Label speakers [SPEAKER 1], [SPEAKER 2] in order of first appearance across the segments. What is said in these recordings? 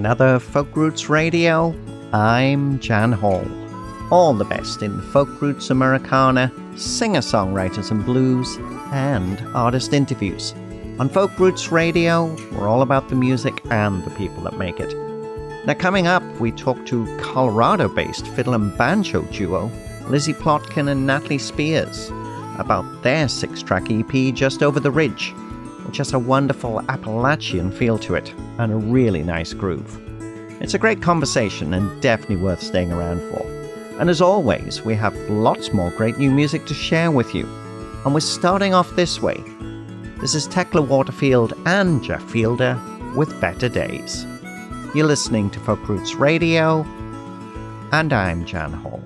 [SPEAKER 1] Another Folk Roots Radio. I'm Jan Hall. All the best in folk roots Americana, singer songwriters and blues, and artist interviews. On Folk Roots Radio, we're all about the music and the people that make it. Now, coming up, we talk to Colorado based fiddle and banjo duo Lizzie Plotkin and Natalie Spears about their six track EP Just Over the Ridge, which has a wonderful Appalachian feel to it and a really nice groove. It's a great conversation and definitely worth staying around for. And as always, we have lots more great new music to share with you. And we're starting off this way. This is Tekla Waterfield and Jeff Fielder with Better Days. You're listening to Folk Roots Radio, and I'm Jan Hall.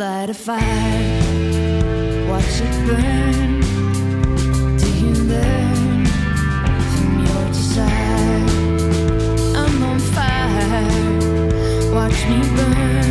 [SPEAKER 2] Light a fire, watch it burn. Do you learn from your desire? I'm on fire, watch me burn.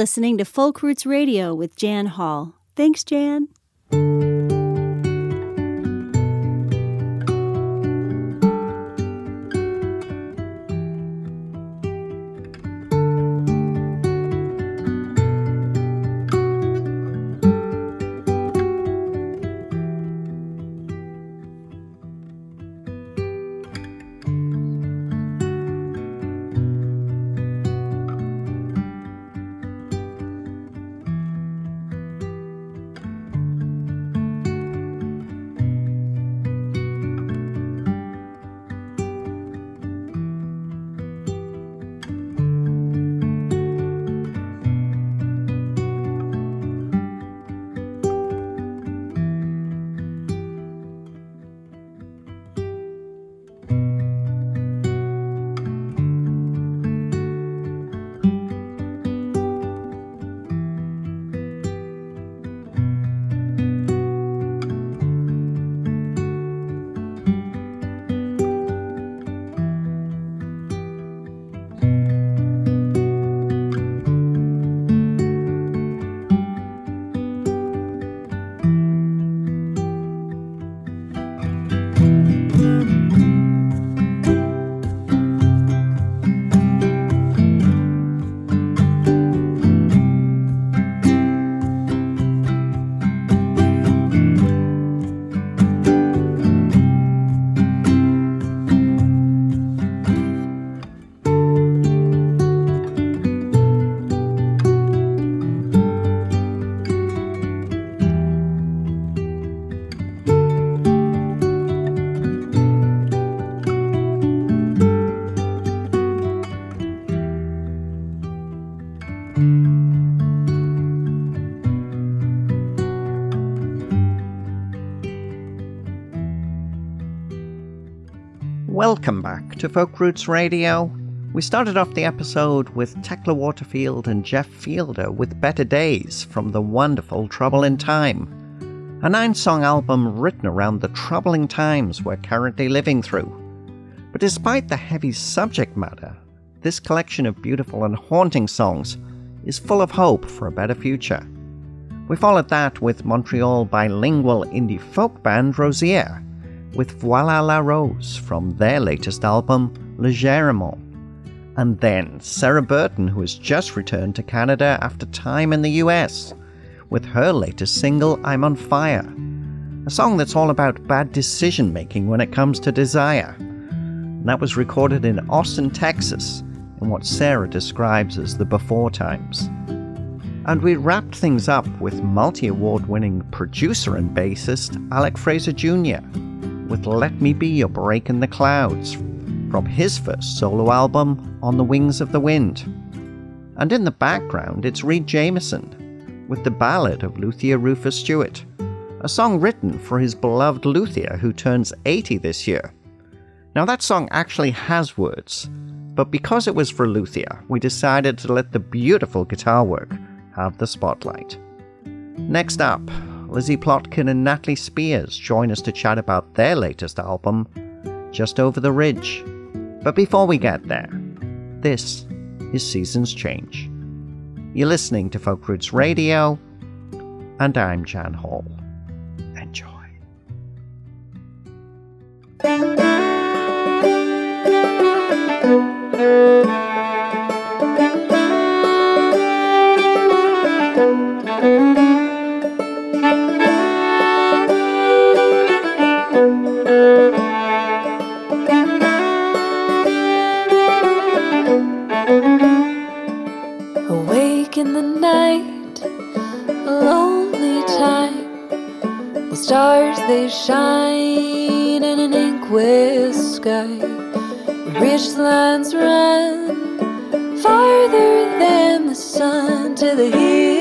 [SPEAKER 3] listening to Folk Roots Radio with Jan Hall. Thanks, Jan.
[SPEAKER 4] Welcome back to Folk Roots Radio. We started off the episode with Tekla Waterfield and Jeff Fielder with Better Days from the wonderful Trouble in Time, a nine song album written around the troubling times we're currently living through. But despite the heavy subject matter, this collection of beautiful and haunting songs is full of hope for a better future. We followed that with Montreal bilingual indie folk band Rosier, with Voila la Rose from their latest album, Légèrement. And then Sarah Burton, who has just returned to Canada after time in the US, with her latest single, I'm on Fire, a song that's all about bad decision making when it comes to desire. And that was recorded in Austin, Texas, in what Sarah describes as the before times. And we wrapped things up with multi award winning producer and bassist Alec Fraser Jr. with Let Me Be Your Break in the Clouds from his first solo album, On the Wings of the Wind. And in the background, it's Reid Jamieson with the ballad of Luthier Rufus Stewart, a song written for his beloved luthier who turns 80 this year. Now, that song actually has words, but because it was for luthier, we decided to let the beautiful guitar work have the spotlight. Next up, Lizzie Plotkin and Natalie Spears join us to chat about their latest album, Just Over the Ridge. But before we get there, this is Seasons Change. You're listening to Folk Roots Radio, and I'm Jan Hall. Enjoy.
[SPEAKER 5] Awake in the night, a lonely time. The stars they shine in an inquest sky. The ridge lines run farther than the sun to the hills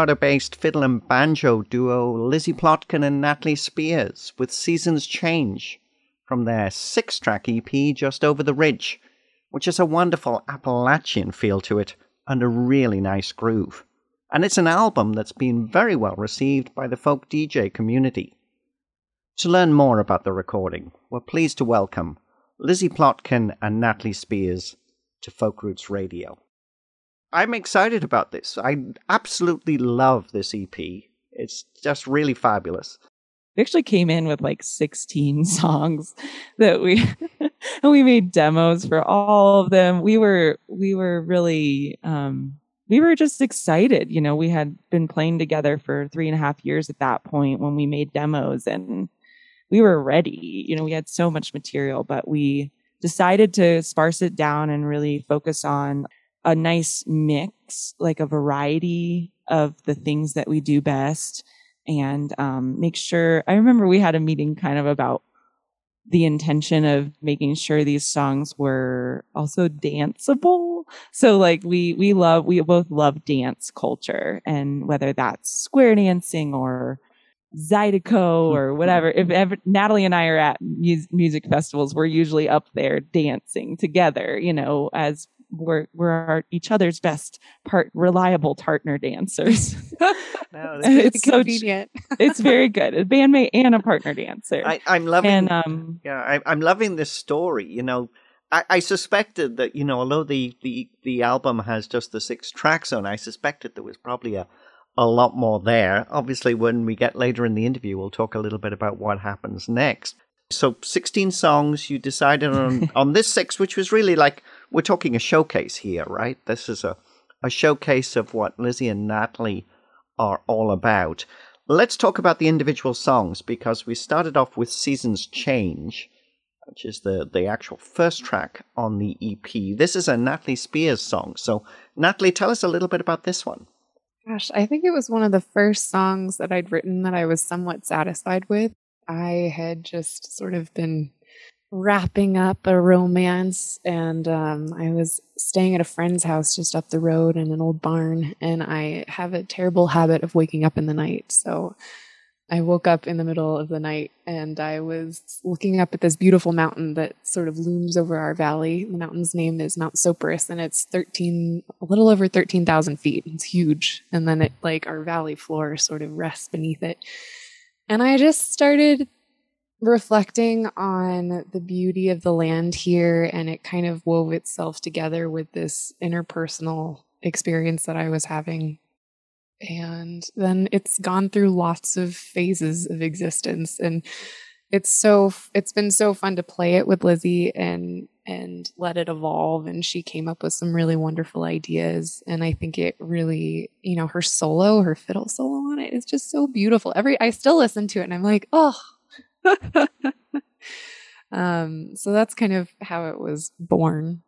[SPEAKER 4] Colorado based fiddle and banjo duo Lizzie Plotkin and Natalie Spears with Seasons Change from their six track EP Just Over the Ridge, which has a wonderful Appalachian feel to it and a really nice groove. And it's an album that's been very well received by the folk DJ community. To learn more about the recording, we're pleased to welcome Lizzie Plotkin and Natalie Spears to Folk Roots Radio. I'm excited about this. I absolutely love this EP. It's just really fabulous.
[SPEAKER 6] We actually came in with like 16 songs that we and we made demos for all of them. We were we were really um we were just excited. You know, we had been playing together for three and a half years at that point when we made demos and we were ready. You know, we had so much material, but we decided to sparse it down and really focus on a nice mix, like a variety of the things that we do best and um, make sure. I remember we had a meeting kind of about the intention of making sure these songs were also danceable. So like we we love we both love dance culture and whether that's square dancing or Zydeco or whatever. If ever Natalie and I are at mu- music festivals, we're usually up there dancing together, you know, as we're we're our, each other's best part reliable partner dancers.
[SPEAKER 4] No,
[SPEAKER 6] it's so
[SPEAKER 7] convenient.
[SPEAKER 6] it's very good. A bandmate and a partner dancer.
[SPEAKER 4] I, I'm loving.
[SPEAKER 6] and um
[SPEAKER 4] yeah, I, I'm loving this story. You know, I, I suspected that you know, although the, the the album has just the six tracks on, I suspected there was probably a a lot more there. Obviously, when we get later in the interview, we'll talk a little bit about what happens next. So, 16 songs. You decided on on this six, which was really like we're talking a showcase here, right? This is a a showcase of what Lizzie and Natalie are all about. Let's talk about the individual songs because we started off with Seasons Change, which is the, the actual first track on the EP. This is a Natalie Spears song. So, Natalie, tell us a little bit about this one.
[SPEAKER 7] Gosh, I think it was one of the first songs that I'd written that I was somewhat satisfied with. I had just sort of been wrapping up a romance and um, I was staying at a friend's house just up the road in an old barn and I have a terrible habit of waking up in the night. So I woke up in the middle of the night and I was looking up at this beautiful mountain that sort of looms over our valley. The mountain's name is Mount Sopris and it's 13, a little over 13,000 feet. It's huge. And then it, like, our valley floor sort of rests beneath it. And I just started reflecting on the beauty of the land here and it kind of wove itself together with this interpersonal experience that I was having. And then it's gone through lots of phases of existence and it's so it's been so fun to play it with Lizzie and and let it evolve and she came up with some really wonderful ideas and I think it really you know her solo her fiddle solo on it is just so beautiful. Every I still listen to it and I'm like oh um so that's kind of how it was born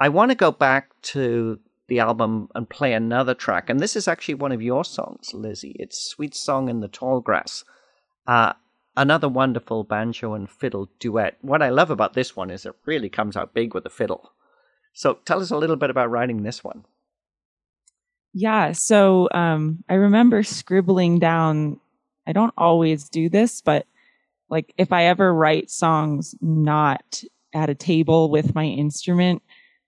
[SPEAKER 4] I want to go back to the album and play another track. And this is actually one of your songs, Lizzie. It's Sweet Song in the Tall Grass. Uh, another wonderful banjo and fiddle duet. What I love about this one is it really comes out big with the fiddle. So tell us a little bit about writing this one.
[SPEAKER 6] Yeah. So um, I remember scribbling down. I don't always do this, but like if I ever write songs not at a table with my instrument,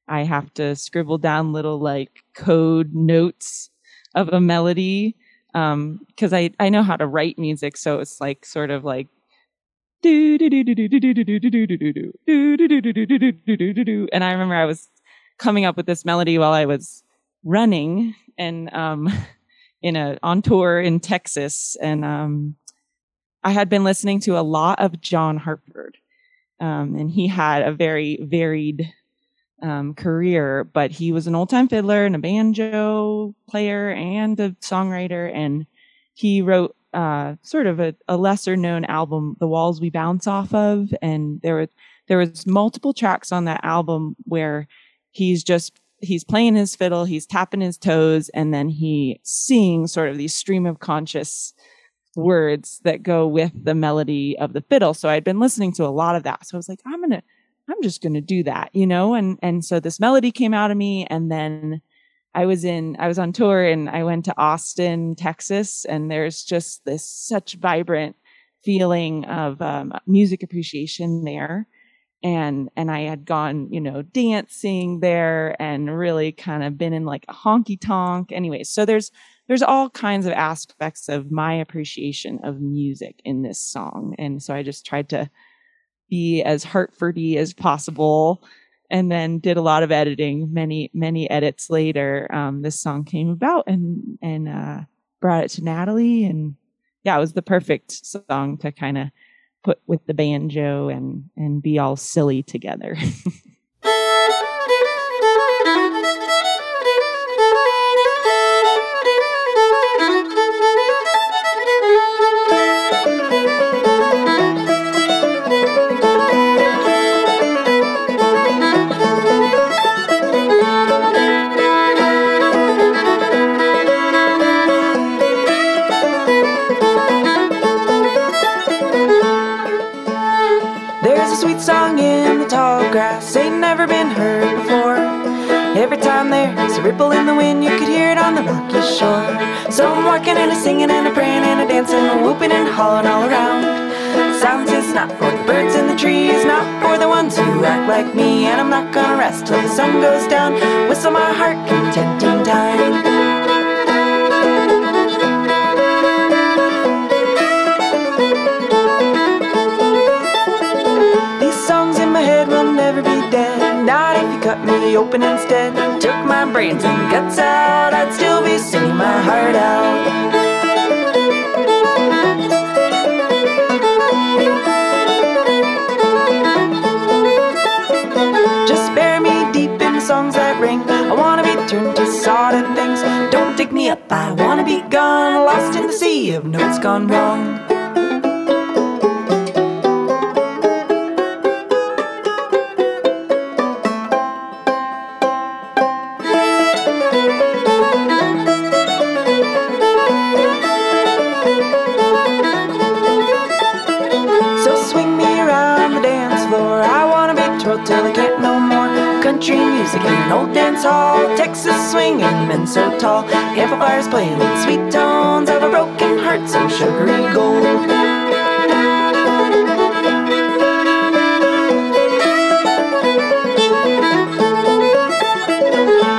[SPEAKER 6] I have to scribble down little like code notes of a melody because I I know how to write music, so it's like sort of like and I remember I was coming up with this melody while I was running and um, in a on tour in Texas and um, I had been listening to a lot of John Hartford, um, and he had a very varied um, career, but he was an old time fiddler and a banjo player and a songwriter, and he wrote uh, sort of a, a lesser known album, "The Walls We Bounce Off of," and there were there was multiple tracks on that album where he's just he's playing his fiddle, he's tapping his toes, and then he sings sort of these stream of conscious words that go with the melody of the fiddle. So I'd been listening to a lot of that. So I was like, I'm gonna, I'm just gonna do that, you know? And and so this melody came out of me, and then I was in, I was on tour and I went to Austin, Texas, and there's just this such vibrant feeling of um, music appreciation there and and I had gone, you know, dancing there and really kind of been in like a honky tonk. Anyways, so there's there's all kinds of aspects of my appreciation of music in this song, and so I just tried to be as Hartfordy as possible, and then did a lot of editing. Many many edits later, um, this song came about, and and uh, brought it to Natalie, and yeah, it was the perfect song to kind of put with the banjo and and be all silly together.
[SPEAKER 8] a ripple in the wind, you could hear it on the rocky shore. So I'm walking and a singing and a praying and a dancing, and whooping and hollering all around. Sounds is not for the birds in the trees, not for the ones who act like me. And I'm not gonna rest till the sun goes down. Whistle my heart contenting time. Cut me open instead. Took my brains and guts out, I'd still be singing my heart out. Just bury me deep in songs that ring. I wanna be turned to sodden things. Don't dig me up, I wanna be gone, lost in the sea of notes gone wrong. Country music in an old dance hall. Texas swinging men so tall. Amplifiers playing sweet tones of a broken heart, so sugary gold.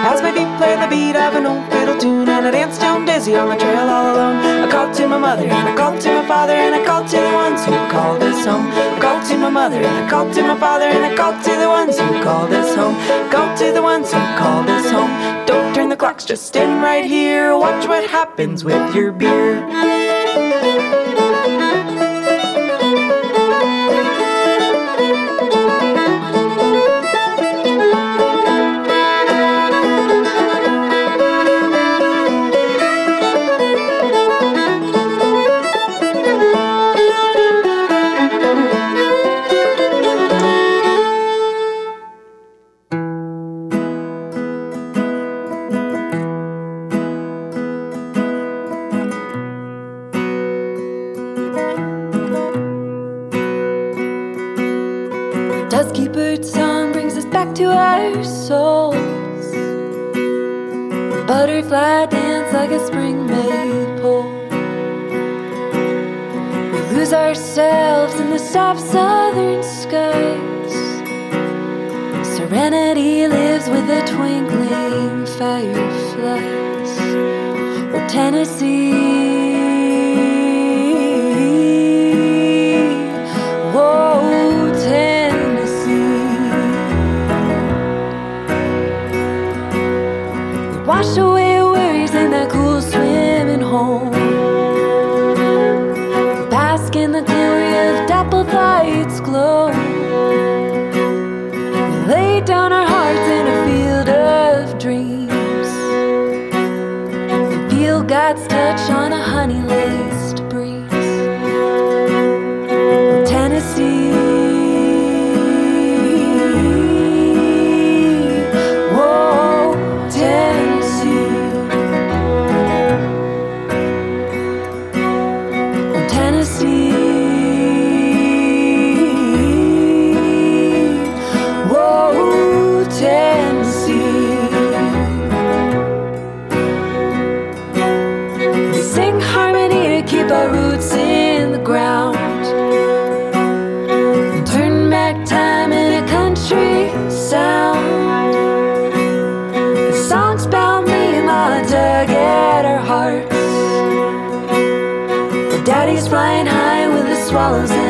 [SPEAKER 8] As my feet play the beat of an old fiddle tune And I dance down dizzy on the trail all alone I called to my mother and I called to my father And I called to the ones who called us home my mother and I called to my father And I called to the ones who called us home. Called to the ones who called us home. Don't turn the clocks, just stand right here. Watch what happens with your beer with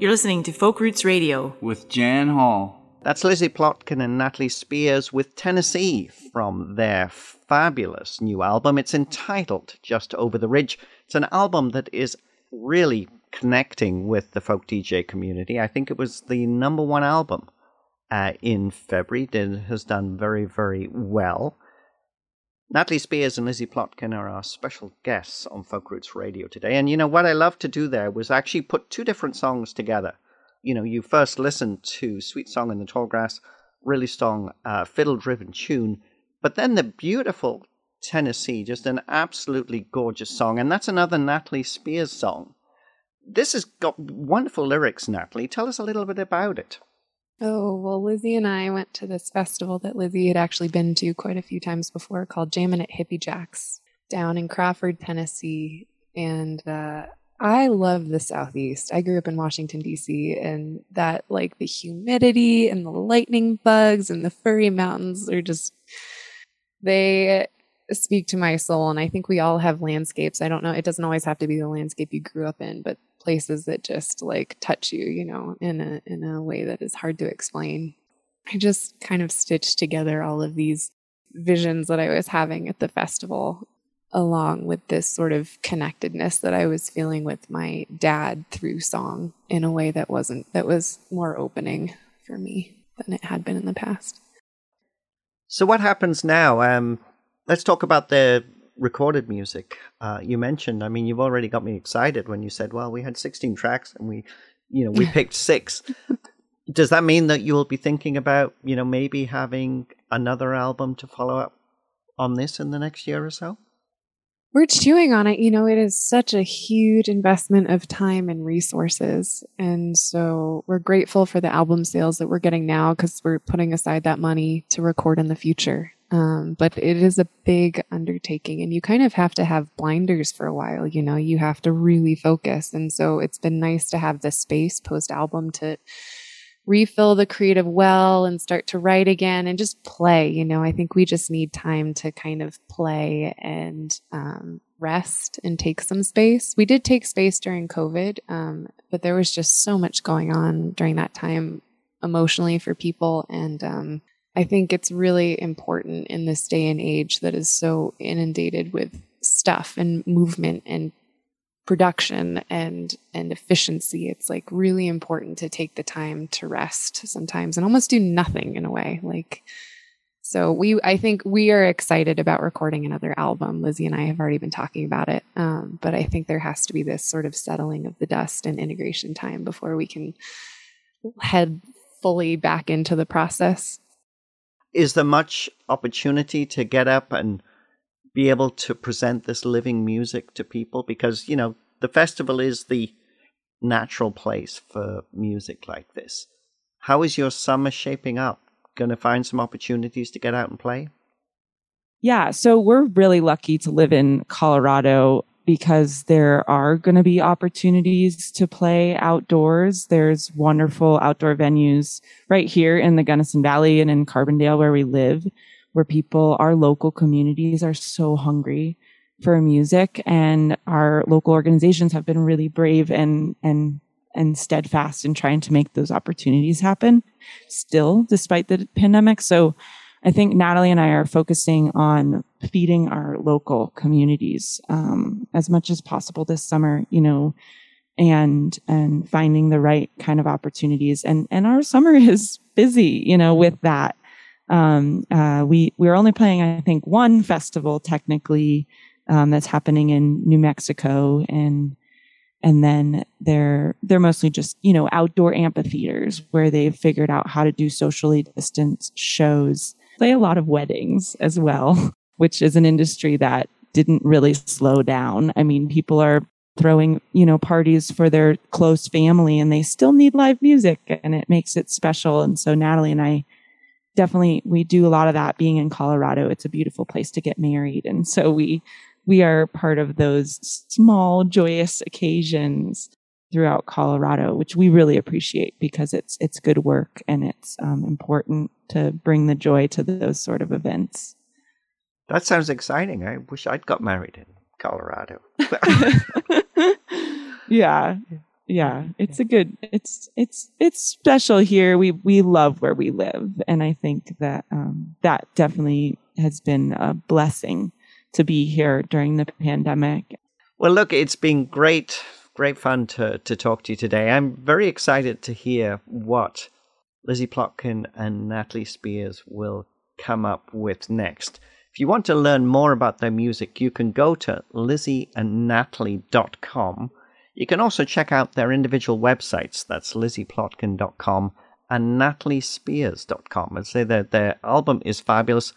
[SPEAKER 9] You're listening to Folk Roots Radio.
[SPEAKER 10] with Jan Hall.
[SPEAKER 4] That's Lizzie Plotkin and Natalie Spears with Tennessee from their fabulous new album. It's entitled Just Over the Ridge. It's an album that is really connecting with the folk DJ community. I think it was the number one album uh, in February. It has done very, very well. Natalie Spears and Lizzie Plotkin are our special guests on Folk Roots Radio today. And you know what I love to do there was actually put two different songs together. You know, you first listen to Sweet Song in the Tall Grass, really strong uh, fiddle driven tune, but then the beautiful Tennessee, just an absolutely gorgeous song. And that's another Natalie Spears song. This has got wonderful lyrics, Natalie. Tell us a little bit about it.
[SPEAKER 7] Oh, well, Lizzie and I went to this festival that Lizzie had actually been to quite a few times before called Jammin' at Hippie Jacks down in Crawford, Tennessee. And uh, I love the Southeast. I grew up in Washington, D.C., and that, like, the humidity and the lightning bugs and the furry mountains are just, they speak to my soul. And I think we all have landscapes. I don't know, it doesn't always have to be the landscape you grew up in, but places that just like touch you, you know, in a in a way that is hard to explain. I just kind of stitched together all of these visions that I was having at the festival along with this sort of connectedness that I was feeling with my dad through song in a way that wasn't that was more opening for me than it had been in the past.
[SPEAKER 4] So, what happens now? Um, let's talk about the recorded music. Uh, you mentioned, I mean, you've already got me excited when you said, well, we had 16 tracks and we, you know, we picked six. Does that mean that you will be thinking about, you know, maybe having another album to follow up on this in the next year or so?
[SPEAKER 7] We're chewing on it. You know, it is such a huge investment of time and resources. And so we're grateful for the album sales that we're getting now because we're putting aside that money to record in the future. Um, but it is a big undertaking and you kind of have to have blinders for a while. You know, you have to really focus. And so it's been nice to have the space post album to refill the creative well and start to write again and just play. You know, I think we just need time to kind of play and um, rest and take some space. We did take space during COVID, um, but there was just so much going on during that time emotionally for people. And um, I think it's really important in this day and age that is so inundated with stuff and movement and production and and efficiency. It's like really important to take the time to rest sometimes and almost do nothing in a way like so we i think we are excited about recording another album. Lizzie and i have already been talking about it um, but i think there has to be this sort of settling of the dust and integration time before we can head fully back into the process
[SPEAKER 4] Is there much opportunity to get up and be able to present this living music to people? Because, you know, the festival is the natural place for music like this. How is your summer shaping up? Going to find some opportunities to get out and play?
[SPEAKER 6] Yeah, so we're really lucky to live in Colorado because there are going to be opportunities to play outdoors. There's wonderful outdoor venues right here in the Gunnison Valley and in Carbondale where we live, where people, our local communities are so hungry for music and our local organizations have been really brave and, and, and steadfast in trying to make those opportunities happen still despite the pandemic. So I think Natalie and I are focusing on feeding our local communities um, as much as possible this summer, you know, and and finding the right kind of opportunities. And and our summer is busy, you know, with that. Um, uh, we we're only playing, I think, one festival technically um, that's happening in New Mexico, and and then they're they're mostly just you know outdoor amphitheaters where they've figured out how to do socially distanced shows play a lot of weddings as well, which is an industry that didn't really slow down. I mean, people are throwing, you know, parties for their close family and they still need live music and it makes it special. And so Natalie and I definitely we do a lot of that being in Colorado. It's a beautiful place to get married. And so we we are part of those small joyous occasions throughout Colorado, which we really appreciate because it's it's good work and it's um, important to bring the joy to those sort of events.
[SPEAKER 4] That sounds exciting. I wish I'd got married in Colorado.
[SPEAKER 6] yeah, yeah, it's a good. It's it's it's special here. We we love where we live, and I think that um, that definitely has been a blessing to be here during the pandemic.
[SPEAKER 4] Well, look, it's been great, great fun to, to talk to you today. I'm very excited to hear what Lizzie Plotkin and Natalie Spears will come up with next. If you want to learn more about their music, you can go to lizzieandnatalie.com. You can also check out their individual websites. That's lizzieplotkin.com and nataliespears.com. And say that their album is fabulous.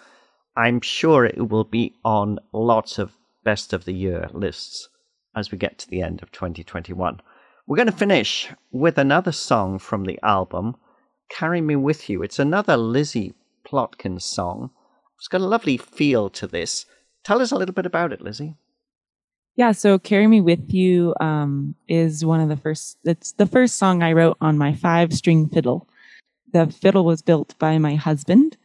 [SPEAKER 4] I'm sure it will be on lots of best of the year lists as we get to the end of 2021. We're going to finish with another song from the album, Carry Me With You. It's another Lizzie Plotkin song. It's got a lovely feel to this. Tell us a little bit about it, Lizzie.
[SPEAKER 6] Yeah, so "Carry Me With You" um, is one of the first. It's the first song I wrote on my five-string fiddle. The fiddle was built by my husband.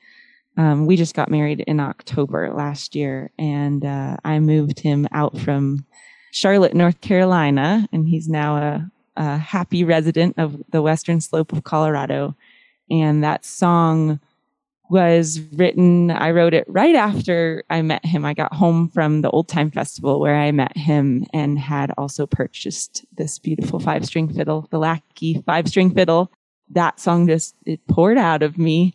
[SPEAKER 6] Um, we just got married in October last year, and uh, I moved him out from Charlotte, North Carolina, and he's now a, a happy resident of the western slope of Colorado. And that song was written, I wrote it right after I met him. I got home from the Old Time Festival where I met him and had also purchased this beautiful five string fiddle, the Lackey five string fiddle. That song just, it poured out of me.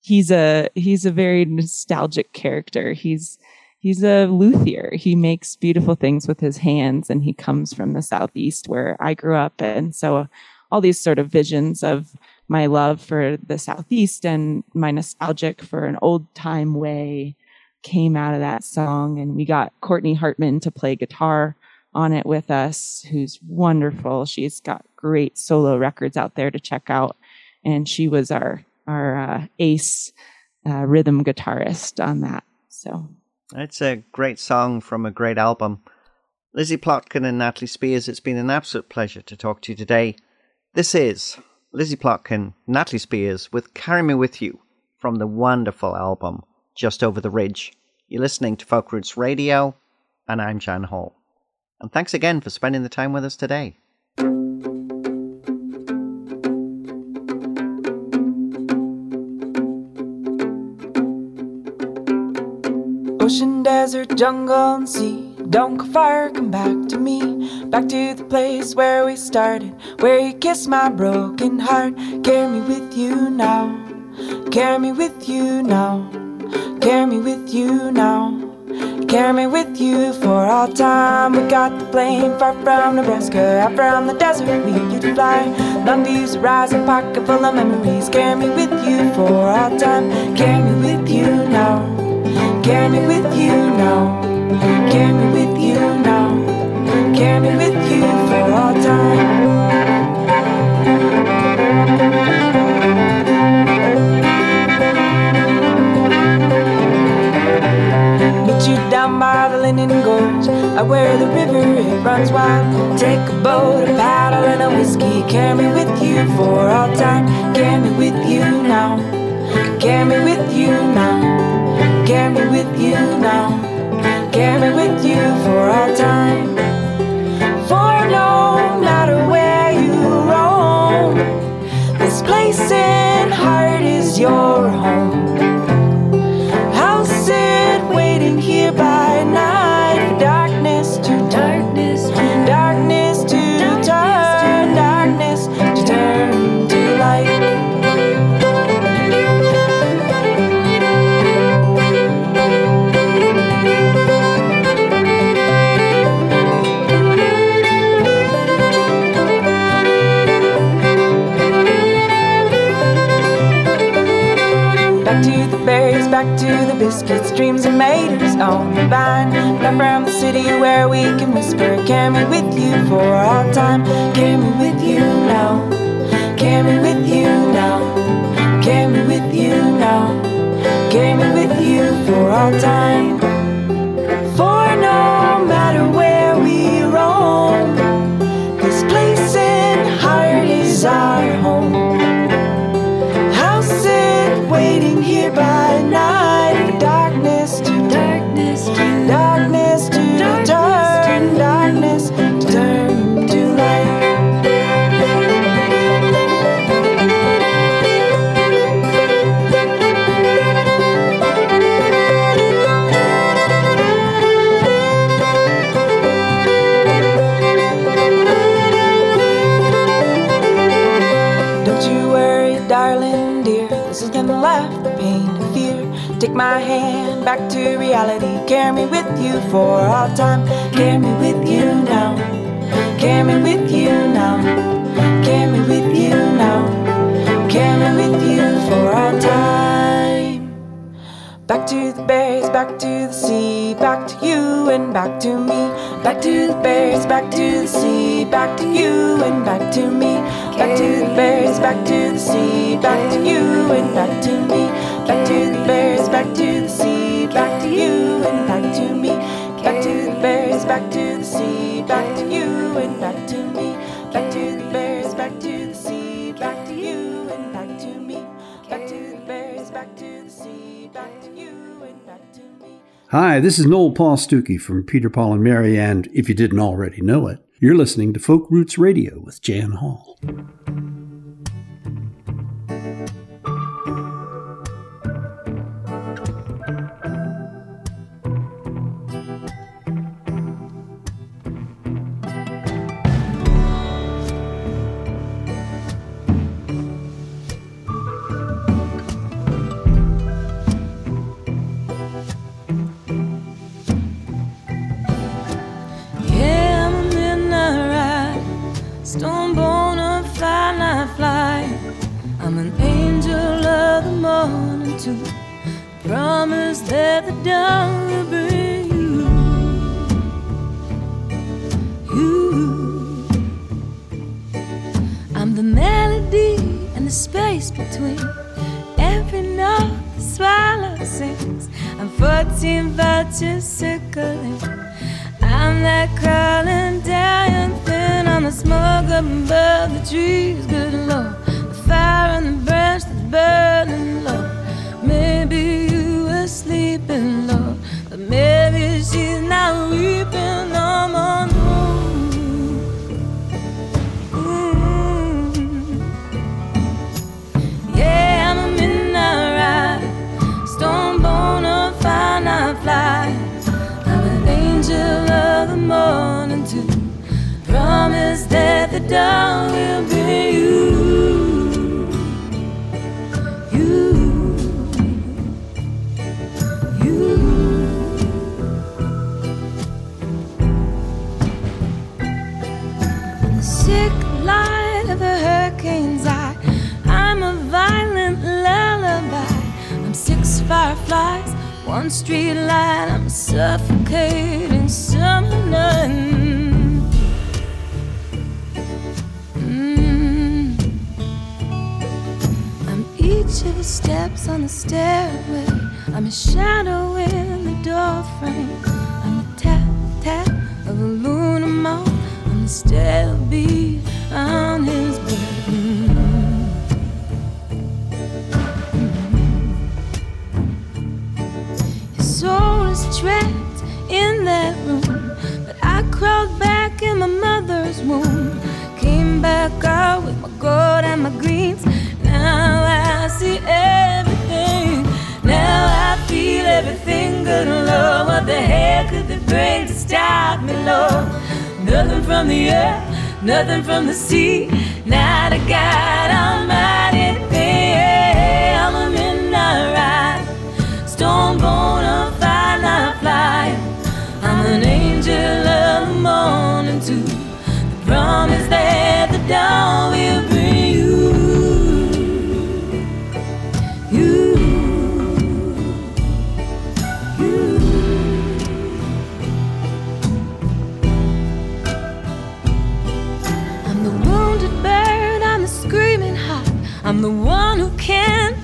[SPEAKER 6] He's a, he's a very nostalgic character. He's, he's a luthier. He makes beautiful things with his hands and he comes from the Southeast where I grew up. And so all these sort of visions of my love for the Southeast and my nostalgic for an old time way came out of that song. And we got Courtney Hartman to play guitar on it with us, who's wonderful. She's got great solo records out there to check out. And she was our, our uh, ace uh, rhythm guitarist on that. So
[SPEAKER 4] It's a great song from a great album. Lizzie Plotkin and Natalie Spears, it's been an absolute pleasure to talk to you today. This is Lizzie Plotkin, Natalie Spears with Carry Me With You from the wonderful album Just Over the Ridge. You're listening to Folk Roots Radio, and I'm Jan Hall. And thanks again for spending the time with us today.
[SPEAKER 8] Ocean, desert, jungle, and sea. Don't go far, come back to me. Back to the place where we started, where you kissed my broken heart. Carry me with you now. Carry me with you now. Carry me with you now. Carry me with you for all time. We got the plane far from Nebraska, out from the desert. We could fly. Long views rise, a pocket full of memories. Carry me with you for all time. Carry me with you now. Carry me with you now. Carry me with you now. Carry with you for all time. And for no matter where you roam, this place in heart is your home. I'll sit waiting here by night to the biscuits, dreams are made us on the vine. Back from the city where we can whisper, carry me with you for all time. Carry me with you now. Carry me with you now. My hand back to reality. Carry me with you for all time. Carry me with you now. Carry me with you now. Carry me with you now. Carry me with you for all time. Back to the berries, back to the sea, back to you and back to me. Back to the berries, back to the sea, back to you and back to me. Back to the berries, back to the sea, back to you and back to me. Back to the sea, back to you and back to me. Back to the berries, back to the sea, back to you and back to me. Back to the berries, back to the sea, back to you and back to me. Back to the berries, back to the sea, back to you and back to me.
[SPEAKER 11] Hi, this is Noel Paul Stookey from Peter, Paul, and Mary, and if you didn't already know it, you're listening to Folk Roots Radio with Jan Hall.
[SPEAKER 5] Too. Promise that the dawn will bring you, you. I'm the melody and the space between every note the swallow sings. I'm 14 vultures circling. I'm that crawling down thin on the smoke up above the trees. Good Lord, that the dawn will be you. You. You. The sick light of a hurricane's eye, I'm a violent lullaby. I'm six fireflies, one street light. I'm suffocating steps on the stairway. I'm a shadow in the doorframe. I'm the tap tap of a lunar moth on the stair beat on his bed. His soul is trapped in that room, but I crawled back in my mother's womb. Came back out with my gold and my greens. And low. What the hell could they bring to stop me, Lord? Nothing from the earth, nothing from the sea. Not a God Almighty thing. I'm a midnight ride, stone bone of fire, not flying. I'm an angel of the morning too. The promise that the dawn will bring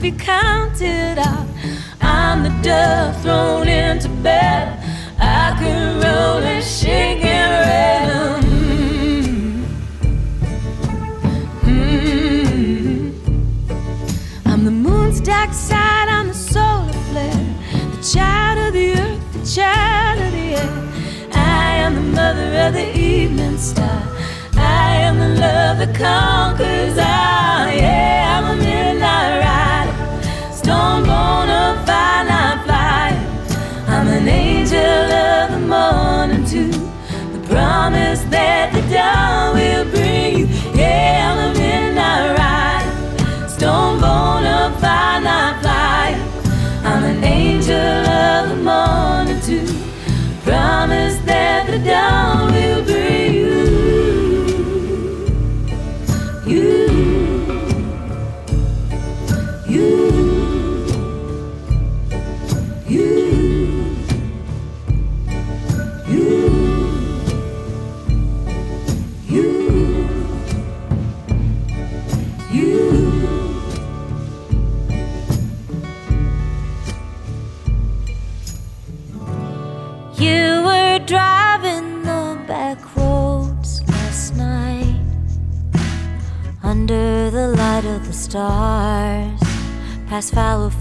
[SPEAKER 5] be counted out. I'm the dove thrown into bed. I can roll and shake and rattle. Mm. I'm the moon's dark side, I'm the solar flare. The child of the earth, the child of the air. I am the mother of the evening star. I am the love that conquers all. Yeah, that the dawn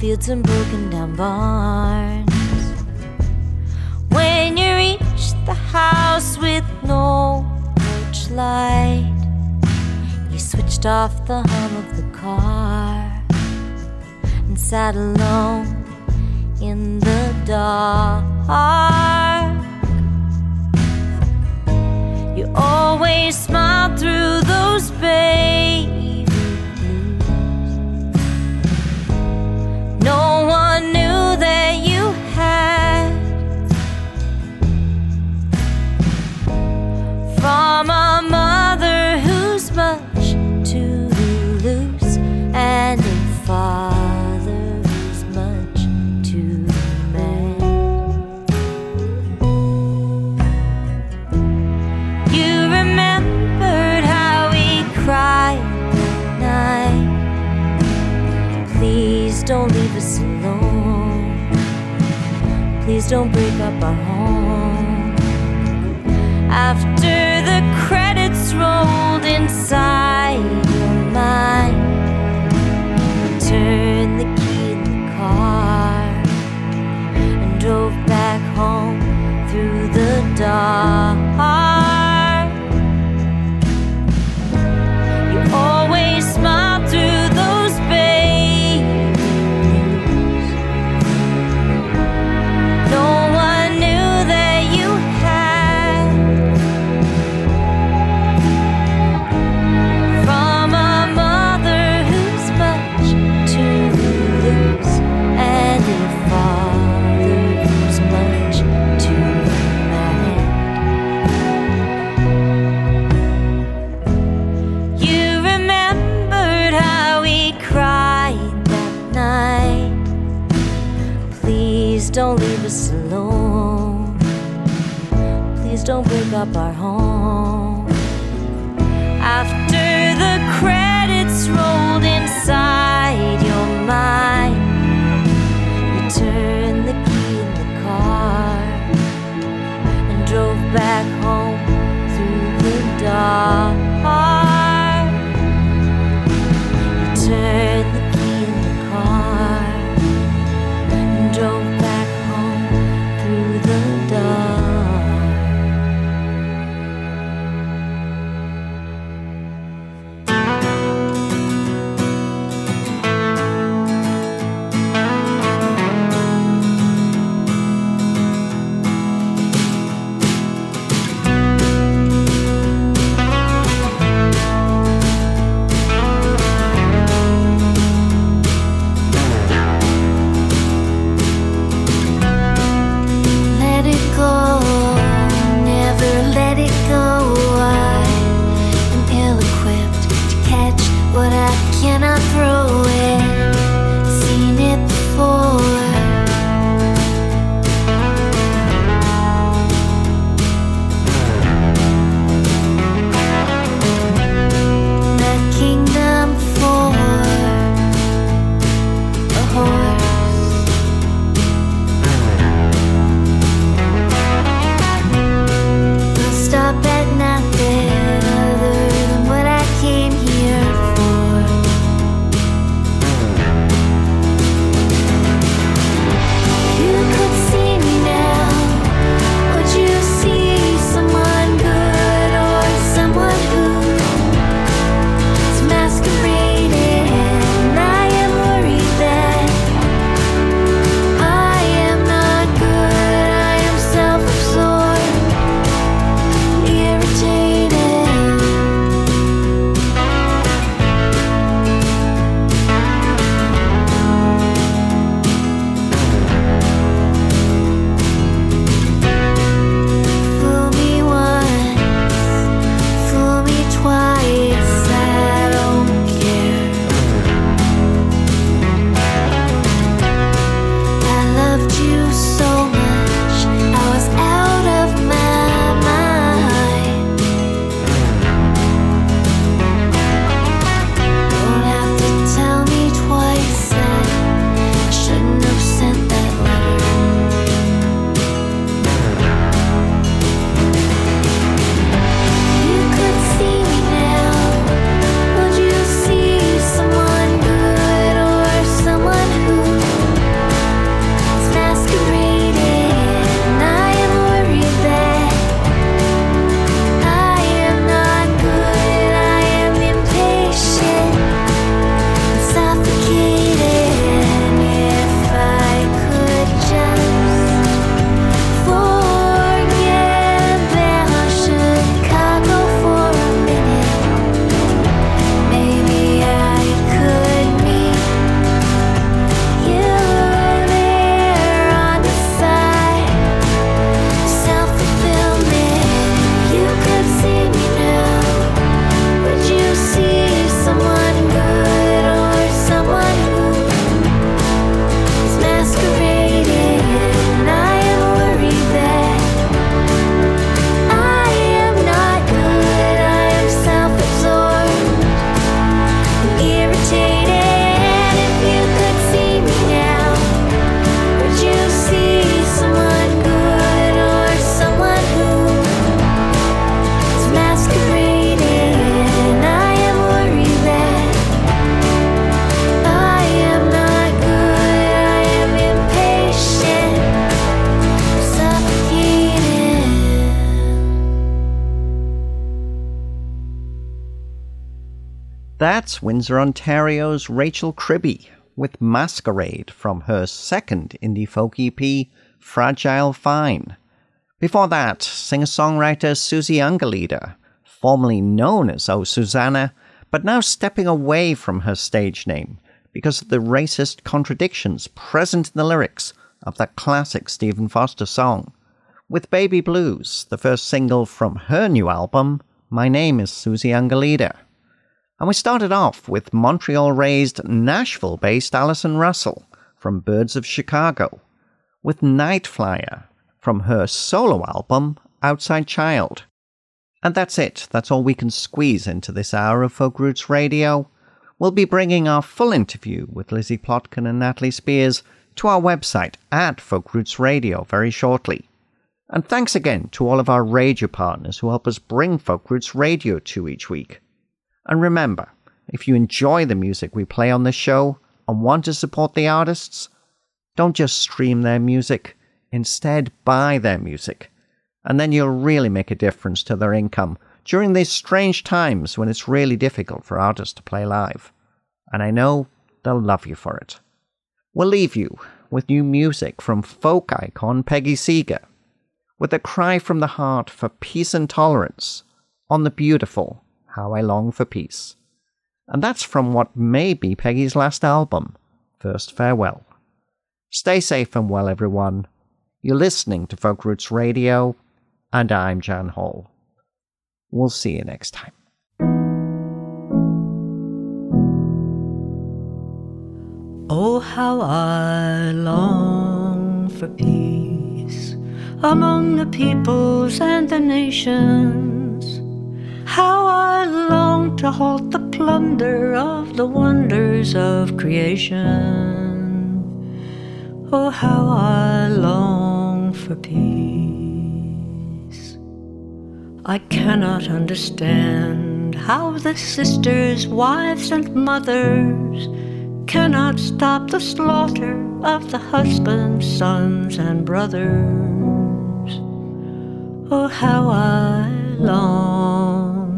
[SPEAKER 5] fields and broken down barns. When you reached the house with no porch light, you switched off the hum of the car and sat alone in the dark. You always smiled through those baby Please don't break up our home. After the credits rolled inside your mind,
[SPEAKER 1] turned the key in the car and drove back home through the dark.
[SPEAKER 4] That's Windsor, Ontario's Rachel Cribby with Masquerade from her second indie folk EP, Fragile Fine. Before that, singer songwriter Suzie Ungerleider, formerly known as O Susanna, but now stepping away from her stage name because of the racist contradictions present in the lyrics of that classic Stephen Foster song. With Baby Blues, the first single from her new album, My Name is Suzie Ungerleider. And we started off with Montreal raised, Nashville based Allison Russell from Birds of Chicago, with Night Flyer from her solo album Outside Child. And that's it. That's all we can squeeze into this hour of Folk Roots Radio. We'll be bringing our full interview with Lizzie Plotkin and Natalie Spears to our website at Folk Roots Radio very shortly. And thanks again to all of our radio partners who help us bring Folk Roots Radio to each week. And remember, if you enjoy the music we play on this show and want to support the artists, don't just stream their music, instead, buy their music. And then you'll really make a difference to their income during these strange times when it's really difficult for artists to play live. And I know they'll love you for it. We'll leave you with new music from folk icon Peggy Seeger, with a cry from the heart for peace and tolerance on the beautiful How I Long for Peace. And that's from what may be Peggy's last album, First Farewell. Stay safe and well, everyone. You're listening to Folk Roots Radio, and I'm Jan Hall. We'll see you next time.
[SPEAKER 12] Oh, how I long for peace among the peoples and the nations. How I long to halt the plunder of the wonders of creation. Oh, how I long for peace. I cannot understand how the sisters, wives, and mothers cannot stop the slaughter of the husbands, sons, and brothers. Oh, how I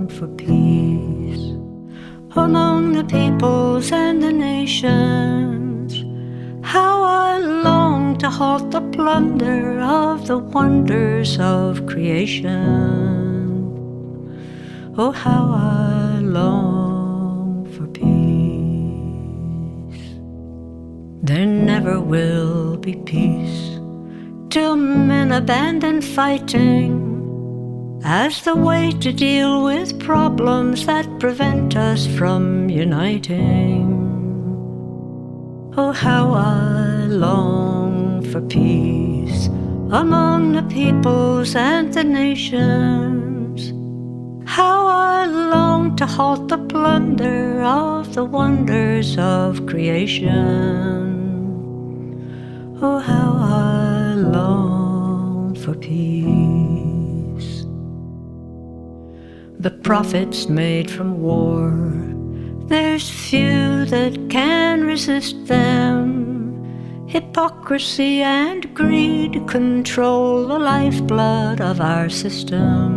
[SPEAKER 12] for peace among the peoples and the nations. How I long to halt the plunder of the wonders of creation. Oh, how I long for peace. There never will be peace till men abandon fighting as the way to deal with problems that prevent us from uniting. Oh, how I long for peace among the peoples and the nations. How I long to halt the plunder of the wonders of creation. Oh, how I long for peace. The profits made from war, there's few that can resist them. Hypocrisy and greed control the lifeblood of our system.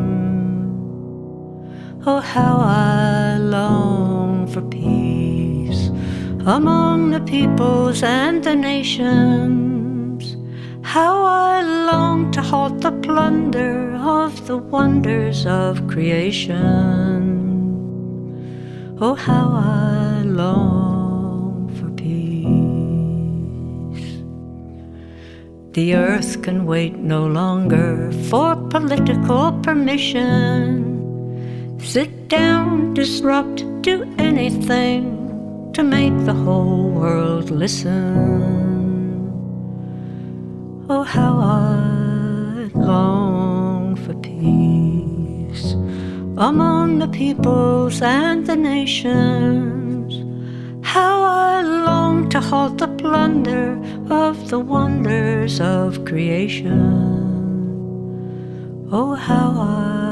[SPEAKER 12] Oh, how I long for peace among the peoples and the nations. How I long to halt the plunder of the wonders of creation. Oh, how I long for peace. The earth can wait no longer for political permission. Sit down, disrupt, do anything to make the whole world listen. Oh, how I long for peace among the peoples and the nations. How I long to halt the plunder of the wonders of creation. Oh, how I